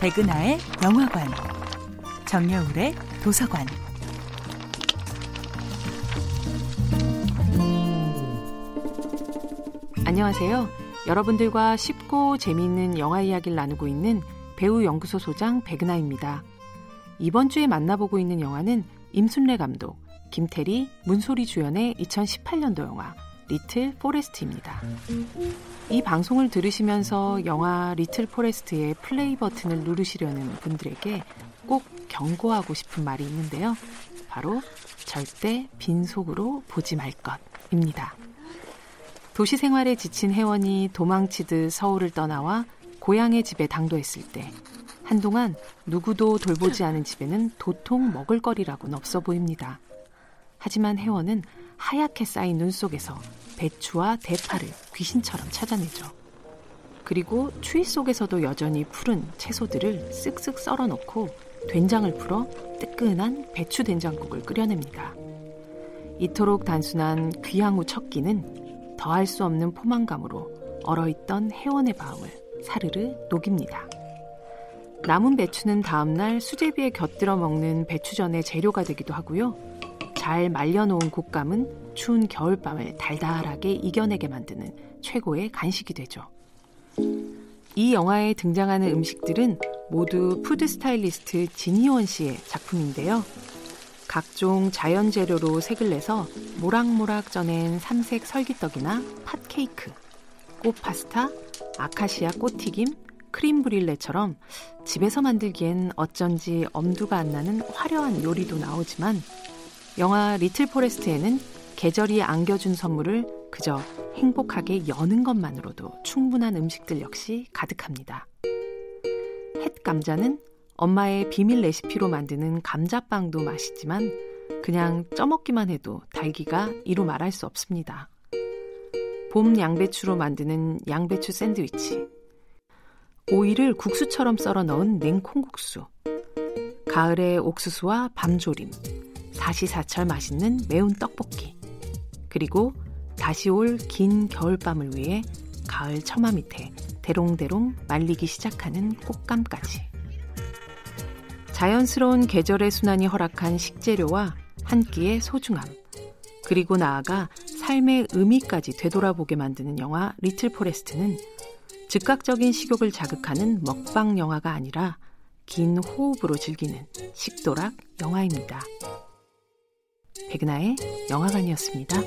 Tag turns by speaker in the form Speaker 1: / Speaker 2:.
Speaker 1: 백은하의 영화관, 정여울의 도서관.
Speaker 2: 안녕하세요. 여러분들과 쉽고 재미있는 영화 이야기를 나누고 있는 배우 연구소 소장 백은하입니다. 이번 주에 만나보고 있는 영화는 임순례 감독, 김태리, 문소리 주연의 2018년도 영화 리틀 포레스트입니다. 이 방송을 들으시면서 영화 리틀 포레스트의 플레이 버튼을 누르시려는 분들에게 꼭 경고하고 싶은 말이 있는데요. 바로 절대 빈속으로 보지 말 것입니다. 도시 생활에 지친 혜원이 도망치듯 서울을 떠나와 고향의 집에 당도했을 때 한동안 누구도 돌보지 않은 집에는 도통 먹을거리라고는 없어 보입니다. 하지만 혜원은 하얗게 쌓인 눈 속에서 배추와 대파를 귀신처럼 찾아내죠. 그리고 추위 속에서도 여전히 푸른 채소들을 쓱쓱 썰어 넣고 된장을 풀어 뜨끈한 배추 된장국을 끓여냅니다. 이토록 단순한 귀향 후 첫 끼는 더할 수 없는 포만감으로 얼어있던 혜원의 마음을 사르르 녹입니다. 남은 배추는 다음날 수제비에 곁들여 먹는 배추전의 재료가 되기도 하고요. 잘 말려놓은 곶감은 추운 겨울밤을 달달하게 이겨내게 만드는 최고의 간식이 되죠. 이 영화에 등장하는 음식들은 모두 푸드 스타일리스트 진희원 씨의 작품인데요. 각종 자연 재료로 색을 내서 모락모락 쪄낸 삼색 설기떡이나 팥케이크, 꽃 파스타, 아카시아 꽃튀김, 크렘 브륄레처럼 집에서 만들기엔 어쩐지 엄두가 안 나는 화려한 요리도 나오지만 영화 리틀 포레스트에는 계절이 안겨준 선물을 그저 행복하게 여는 것만으로도 충분한 음식들 역시 가득합니다. 햇 감자는 엄마의 비밀 레시피로 만드는 감자빵도 맛있지만 그냥 쪄먹기만 해도 달기가 이루 말할 수 없습니다. 봄 양배추로 만드는 양배추 샌드위치. 오이를 국수처럼 썰어 넣은 냉콩국수. 가을의 옥수수와 밤조림. 사시사철 맛있는 매운 떡볶이. 그리고 다시 올 긴 겨울밤을 위해 가을 처마 밑에 대롱대롱 말리기 시작하는 곶감까지. 자연스러운 계절의 순환이 허락한 식재료와 한 끼의 소중함. 그리고 나아가 삶의 의미까지 되돌아보게 만드는 영화 리틀 포레스트는 즉각적인 식욕을 자극하는 먹방 영화가 아니라 긴 호흡으로 즐기는 식도락 영화입니다. 백은하의 영화관이었습니다.